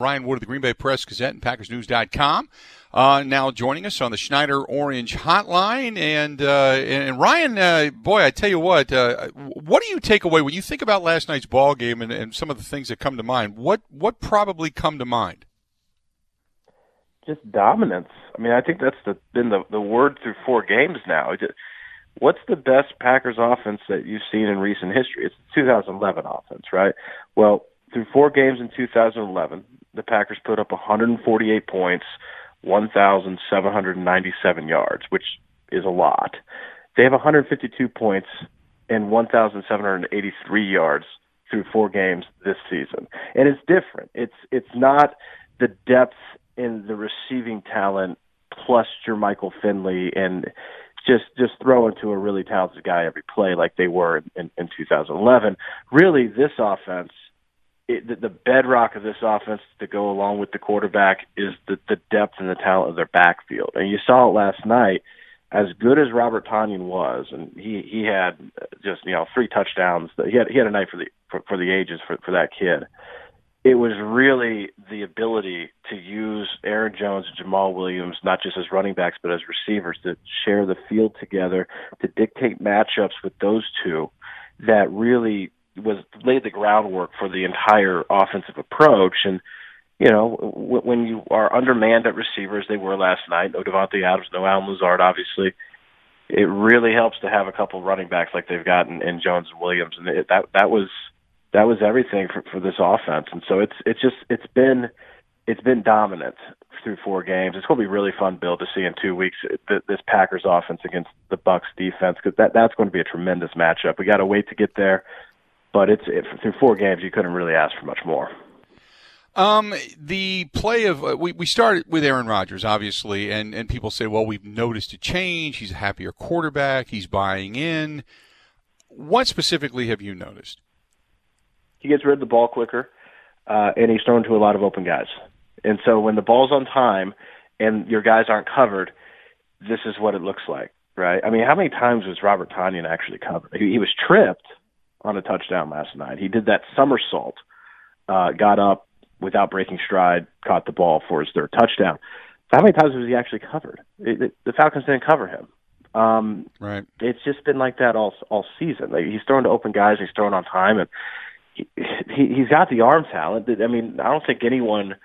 Ryan Wood of the Green Bay Press Gazette and PackersNews.com. Uh, now joining us on the Schneider Orange Hotline, and uh, and Ryan, uh, boy, I tell you what, uh, what do you take away when you think about last night's ball game and, and some of the things that come to mind? What what probably come to mind? Just dominance. I mean, I think that's the, been the the word through four games now. What's the best Packers offense that you've seen in recent history? It's the 2011 offense, right? Well, through four games in 2011, the Packers put up 148 points, 1,797 yards, which is a lot. They have 152 points and 1,783 yards through four games this season, and it's different. It's it's not the depth in the receiving talent plus your Jermichael Finley and just just throw into a really talented guy every play like they were in, in, in 2011. Really, this offense it, the, the bedrock of this offense to go along with the quarterback is the, the depth and the talent of their backfield. And you saw it last night. As good as Robert Tonyan was, and he he had just you know three touchdowns. He had he had a night for the for, for the ages for for that kid. It was really the ability to use Aaron Jones and Jamal Williams not just as running backs but as receivers to share the field together to dictate matchups with those two that really was laid the groundwork for the entire offensive approach. And you know, w- when you are undermanned at receivers, they were last night. No Davante Adams, no Allen Lazard, obviously. It really helps to have a couple running backs like they've got in, Jones and Williams, and it, that that was that was everything for, for this offense. And so it's it's just it's been it's been dominant through four games. It's going to be really fun, Bill, to see in two weeks this Packers offense against the Bucs defense because that that's going to be a tremendous matchup. We got to wait to get there but it's it, through four games you couldn't really ask for much more. Um, the play of uh, we we started with Aaron Rodgers, obviously, and and people say, well, we've noticed a change. He's a happier quarterback. He's buying in. What specifically have you noticed? He gets rid of the ball quicker, uh, and he's thrown to a lot of open guys. And so when the ball's on time and your guys aren't covered, this is what it looks like, right? I mean, how many times was Robert Tonyan actually covered? He, he was tripped on a touchdown last night. He did that somersault, uh, got up without breaking stride, caught the ball for his third touchdown. How many times was he actually covered? It, it, the Falcons didn't cover him. Um, right. It's just been like that all all season. Like, he's thrown to open guys. He's thrown on time, and he, he he's got the arm talent. That, I mean, I don't think anyone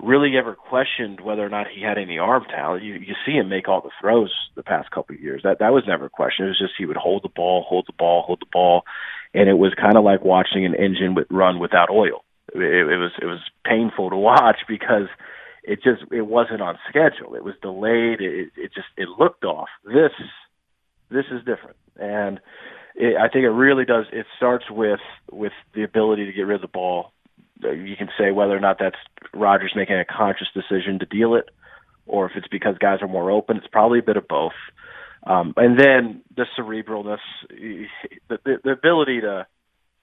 really ever questioned whether or not he had any arm talent. You you see him make all the throws the past couple of years. That that was never a question. It was just he would hold the ball, hold the ball, hold the ball, and it was kind of like watching an engine with, run without oil. It, it was it was painful to watch because it just it wasn't on schedule. It was delayed. It, it just it looked off. This this is different, and it, I think it really does. It starts with with the ability to get rid of the ball. Uh, you can say whether or not that's Rodgers making a conscious decision to deal it, or if it's because guys are more open. It's probably a bit of both. Um, and then the cerebralness, the, the, the ability to,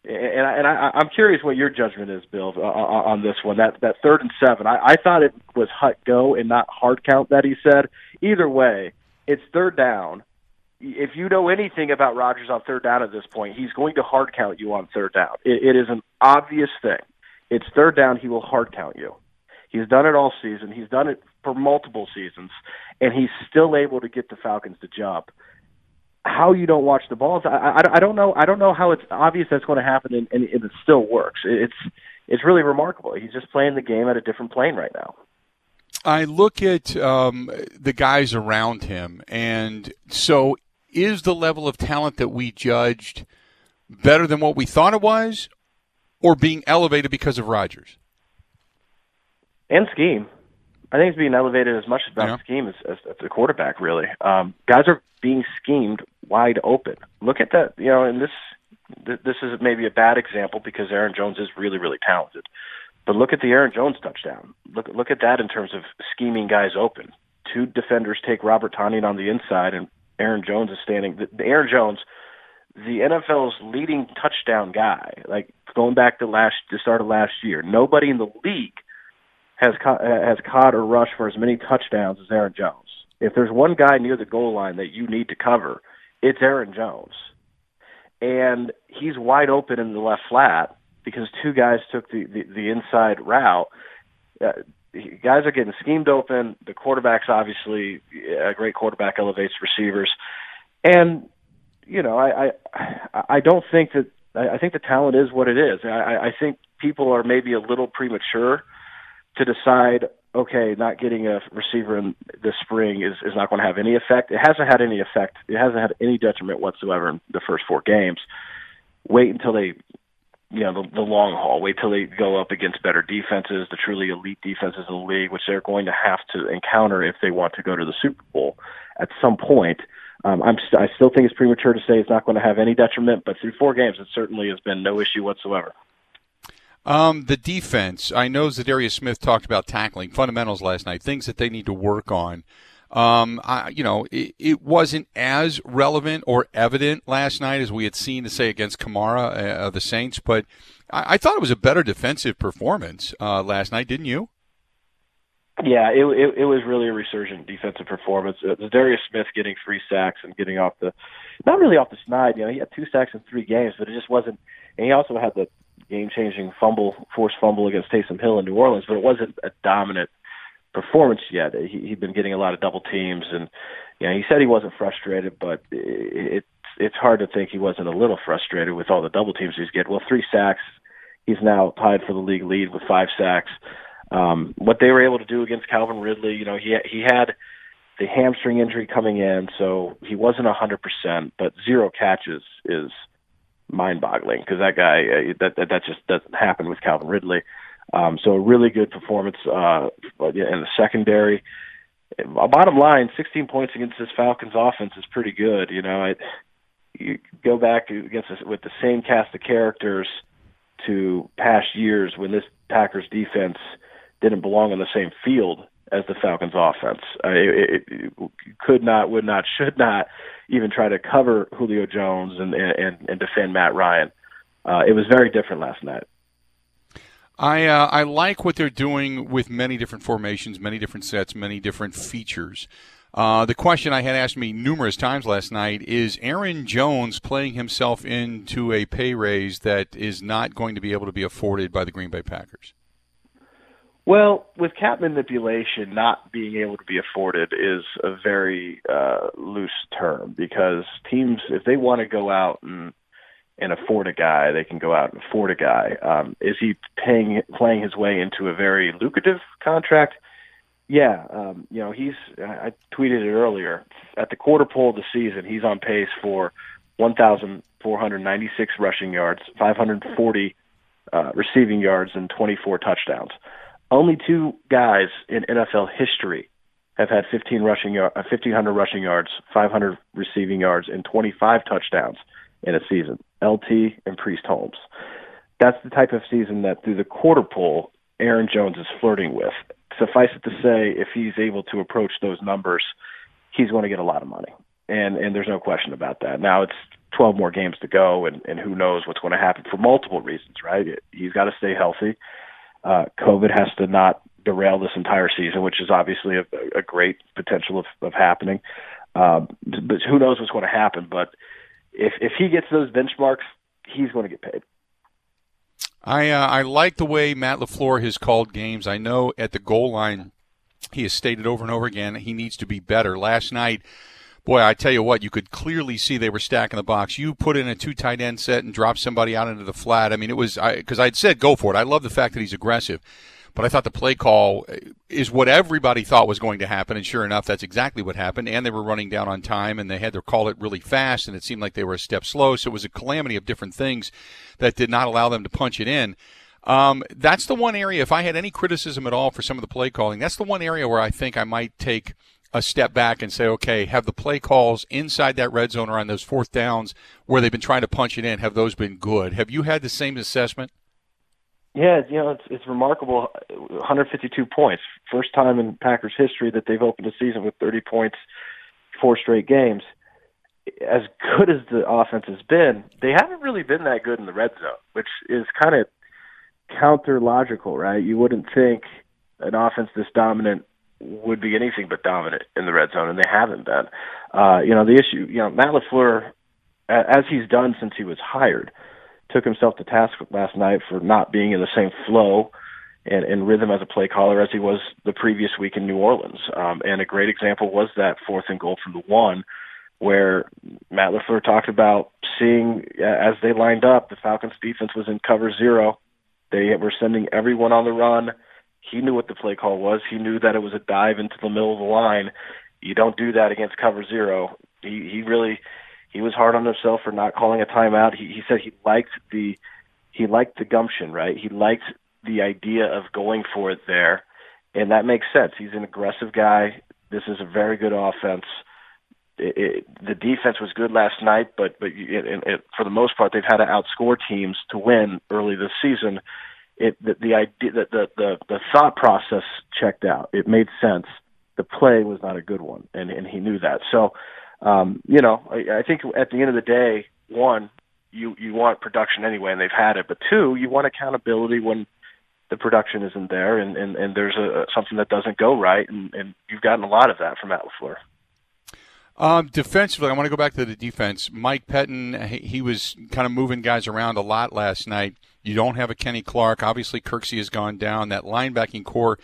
and, I, and I, I'm curious what your judgment is, Bill, uh, on this one. That that third and seven, I, I thought it was hut go and not hard count that he said. Either way, it's third down. If you know anything about Rodgers on third down at this point, he's going to hard count you on third down. It, it is an obvious thing. It's third down; he will hard count you. He's done it all season. He's done it for multiple seasons, and he's still able to get the Falcons to jump. How you don't watch the balls, I, I, I don't know. I don't know how it's obvious that's going to happen, and, and, and it still works. It's it's really remarkable. He's just playing the game at a different plane right now. I look at um, the guys around him, and so is the level of talent that we judged better than what we thought it was, or being elevated because of Rodgers? And scheme. I think it's being elevated as much about yeah. scheme as, as, as the quarterback. Really, um, guys are being schemed wide open. Look at that. You know, and this this is maybe a bad example because Aaron Jones is really really talented. But look at the Aaron Jones touchdown. Look look at that in terms of scheming guys open. Two defenders take Robert Tonyan on the inside, and Aaron Jones is standing. The, the Aaron Jones, the NFL's leading touchdown guy. Like going back to last the start of last year, nobody in the league has caught, has caught or rushed for as many touchdowns as Aaron Jones. If there's one guy near the goal line that you need to cover, it's Aaron Jones, and he's wide open in the left flat because two guys took the the, the inside route. Uh, guys are getting schemed open. The quarterback's obviously a great quarterback elevates receivers, and you know I I, I don't think that I think the talent is what it is. I, I think people are maybe a little premature to decide. Okay, not getting a receiver in the spring is, is not going to have any effect. It hasn't had any effect. It hasn't had any detriment whatsoever in the first four games. Wait until they you know the, the long haul. Wait till they go up against better defenses, the truly elite defenses in the league, which they're going to have to encounter if they want to go to the Super Bowl at some point. Um, I'm st- I still think it's premature to say it's not going to have any detriment, but through four games, it certainly has been no issue whatsoever. Um, the defense. I know Za'Darius Smith talked about tackling fundamentals last night, things that they need to work on. Um, I, you know, it, it, wasn't as relevant or evident last night as we had seen to say against Kamara uh, of the Saints, but I, I, thought it was a better defensive performance uh, last night, didn't you? Yeah, it, it, it was really a resurgent defensive performance. Uh, Darius Smith getting three sacks and getting off the, not really off the snide. You know, he had two sacks in three games, but it just wasn't. And he also had the game-changing fumble, forced fumble against Taysom Hill in New Orleans, but it wasn't a dominant performance yet. He, he'd been getting a lot of double teams, and you know, he said he wasn't frustrated, but it, it's it's hard to think he wasn't a little frustrated with all the double teams he's getting. Well, three sacks. He's now tied for the league lead with five sacks. Um, what they were able to do against Calvin Ridley, you know, he he had the hamstring injury coming in, so he wasn't a hundred percent, but zero catches is mind-boggling because that guy uh, that, that that just doesn't happen with Calvin Ridley. Um, so a really good performance uh, in the secondary. Bottom line, 16 points against this Falcons offense is pretty good. You know, I, you go back against this, with the same cast of characters to past years when this Packers defense didn't belong on the same field as the Falcons offense. Uh, it, it, it could not, would not, should not even try to cover Julio Jones and and, and defend Matt Ryan. Uh, it was very different last night. I uh, I like what they're doing with many different formations, many different sets, many different features. Uh, the question I had asked me numerous times last night is Aaron Jones playing himself into a pay raise that is not going to be able to be afforded by the Green Bay Packers? Well, with cap manipulation, not being able to be afforded is a very uh, loose term because teams, if they want to go out and and afford a guy, they can go out and afford a guy. Um, is he paying playing his way into a very lucrative contract? Yeah, um, you know he's. I tweeted it earlier. At the quarter pole of the season, he's on pace for 1,496 rushing yards, 540 uh, receiving yards, and 24 touchdowns. Only two guys in NFL history have had 15 rushing yard, 1,500 uh, rushing yards, 500 receiving yards, and 25 touchdowns in a season. LT and Priest Holmes. That's the type of season that through the quarter pole, Aaron Jones is flirting with. Suffice it to say, if he's able to approach those numbers, he's going to get a lot of money, and and there's no question about that. Now it's 12 more games to go, and and who knows what's going to happen for multiple reasons, right? He's got to stay healthy. Uh, COVID has to not derail this entire season, which is obviously a, a great potential of, of happening. Um, but who knows what's going to happen? But if if he gets those benchmarks, he's going to get paid. I uh, I like the way Matt LaFleur has called games. I know at the goal line, he has stated over and over again he needs to be better. Last night, boy, I tell you what, you could clearly see they were stacking the box. You put in a two tight end set and drop somebody out into the flat. I mean, it was I because I'd said go for it. I love the fact that he's aggressive, but I thought the play call is what everybody thought was going to happen, and sure enough, that's exactly what happened. And they were running down on time, and they had to call it really fast, and it seemed like they were a step slow. So it was a calamity of different things that did not allow them to punch it in. Um, that's the one area. If I had any criticism at all for some of the play calling, that's the one area where I think I might take a step back and say, okay, have the play calls inside that red zone or on those fourth downs where they've been trying to punch it in, have those been good? Have you had the same assessment? Yeah, you know, it's it's remarkable 152 points. First time in Packers history that they've opened a season with 30 points four straight games. As good as the offense has been, they haven't really been that good in the red zone, which is kind of counter logical, right? You wouldn't think an offense this dominant would be anything but dominant in the red zone, and they haven't been. Uh, you know, the issue, you know, Matt LaFleur, as he's done since he was hired, took himself to task last night for not being in the same flow and, and rhythm as a play caller as he was the previous week in New Orleans. Um, and a great example was that fourth and goal from the one, where Matt LaFleur talked about seeing as they lined up, the Falcons defense was in cover zero. They were sending everyone on the run he knew what the play call was. He knew that it was a dive into the middle of the line. You don't do that against cover zero. He he really he was hard on himself for not calling a timeout. He he said he liked the he liked the gumption, right? He liked the idea of going for it there, and that makes sense. He's an aggressive guy. This is a very good offense. It, it, the defense was good last night, but but it, it, for the most part, they've had to outscore teams to win early this season it the, the idea that the, the the thought process checked out. It made sense. The play was not a good one, and and he knew that. So, um, you know, I, I think at the end of the day, one, you you want production anyway, and they've had it. But two, you want accountability when the production isn't there, and and, and there's a something that doesn't go right, and, and you've gotten a lot of that from Matt LaFleur. Um, defensively, I want to go back to the defense. Mike Pettine, he, he was kind of moving guys around a lot last night. You don't have a Kenny Clark. Obviously, Kirksey has gone down. That linebacking core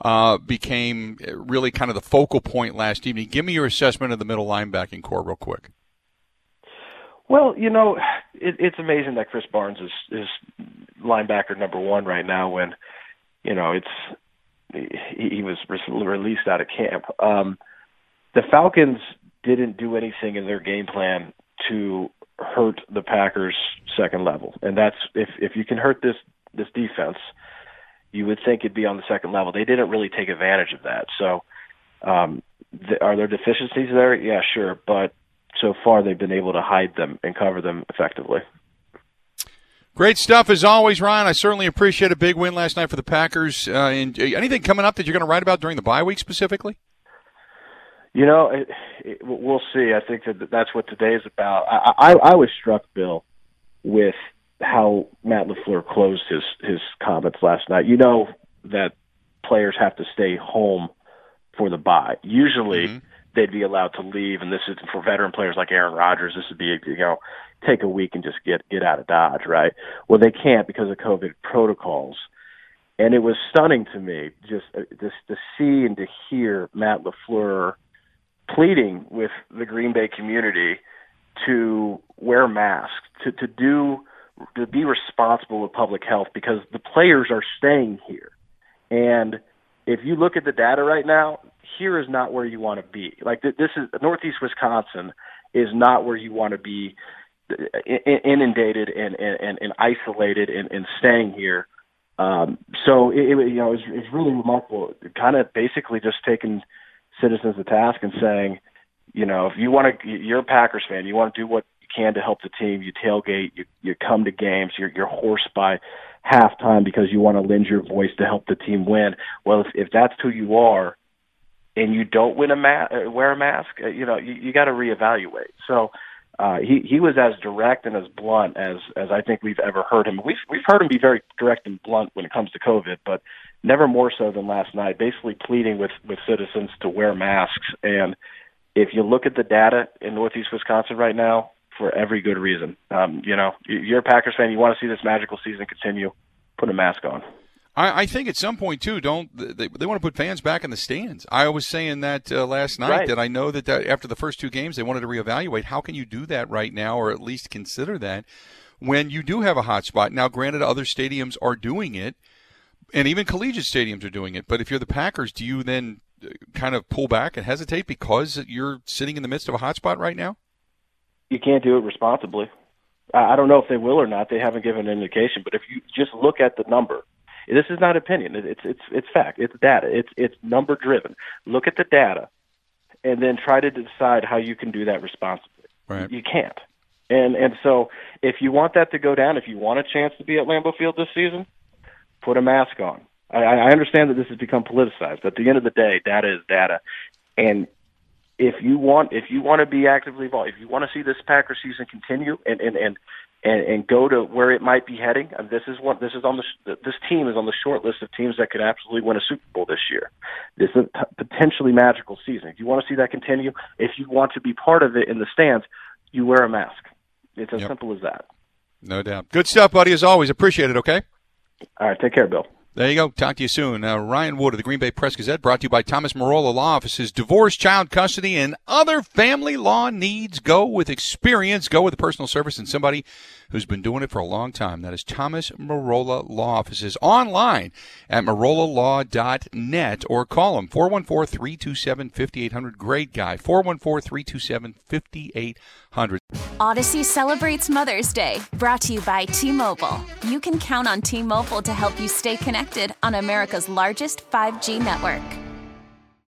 uh, became really kind of the focal point last evening. Give me your assessment of the middle linebacking core, real quick. Well, you know, it, it's amazing that Krys Barnes is is linebacker number one right now. When you know it's he, he was released out of camp. Um, the Falcons didn't do anything in their game plan to hurt the Packers second level. And that's if if you can hurt this this defense, you would think it'd be on the second level. They didn't really take advantage of that. So um th- are there deficiencies there? Yeah, sure, but so far they've been able to hide them and cover them effectively. Great stuff as always, Ryan. I certainly appreciate a big win last night for the Packers. Uh, and uh, anything coming up that you're going to write about during the bye week specifically? You know, it, it, we'll see. I think that that's what today is about. I, I, I was struck, Bill, with how Matt LaFleur closed his his comments last night. You know that players have to stay home for the bye. Usually, mm-hmm. they'd be allowed to leave, and this is for veteran players like Aaron Rodgers. This would be you know take a week and just get get out of Dodge, right? Well, they can't because of COVID protocols. And it was stunning to me just uh, just to see and to hear Matt LaFleur pleading with the Green Bay community to wear masks, to, to do to be responsible with public health because the players are staying here. And if you look at the data right now, here is not where you want to be. Like this is Northeast Wisconsin is not where you want to be inundated and and, and isolated and, and staying here. Um, so it, it you know it's, it's really remarkable. Kind of basically just taking citizens to task and saying, you know, if you want to, you're a Packers fan, you want to do what you can to help the team. You tailgate, you you come to games, you're you're hoarse by halftime because you want to lend your voice to help the team win. Well, if if that's who you are, and you don't win a ma- wear a mask, uh, you know, you, you got to reevaluate. So. Uh, he he was as direct and as blunt as as I think we've ever heard him. We've we've heard him be very direct and blunt when it comes to COVID, but never more so than last night, basically pleading with, with citizens to wear masks. And if you look at the data in Northeast Wisconsin right now, for every good reason, um, you know, you're a Packers fan, you want to see this magical season continue, put a mask on. I, I, think at some point too, don't they, they want to put fans back in the stands? I was saying that uh, last night right. that I know that, that after the first two games they wanted to reevaluate. How can you do that right now, or at least consider that when you do have a hot spot? Now, granted, other stadiums are doing it, and even collegiate stadiums are doing it. But if you're the Packers, do you then uh, kind of pull back and hesitate because you're sitting in the midst of a hot spot right now? You can't do it responsibly. I don't know if they will or not. They haven't given an indication. But if you just look at the number this is not opinion. It's it's it's fact. It's data. It's it's number driven. Look at the data, and then try to decide how you can do that responsibly. Right. You can't. And and so if you want that to go down, if you want a chance to be at Lambeau Field this season, put a mask on. I, I understand that this has become politicized, but at the end of the day, data is data. And if you want if you want to be actively involved, if you want to see this Packer season continue and and and and, and go to where it might be heading. And this is what this is on the this team is on the short list of teams that could absolutely win a Super Bowl this year. This is a t- potentially magical season. If you want to see that continue, if you want to be part of it in the stands, you wear a mask. It's as yep. simple as that. No doubt. Good stuff, buddy. As always, appreciate it. Okay. All right. Take care, Bill. There you go. Talk to you soon. Uh, Ryan Wood of the Green Bay Press Gazette brought to you by Thomas Marola Law Offices. Divorce, child custody, and other family law needs. Go with experience. Go with a personal service and somebody who's been doing it for a long time. That is Thomas Marola Law Offices. Online at marolalaw.net or call him 414-327-5800. Great guy. 414-327-5800. Audacy celebrates Mother's Day. Brought to you by T-Mobile. You can count on T-Mobile to help you stay connected on America's largest 5G network.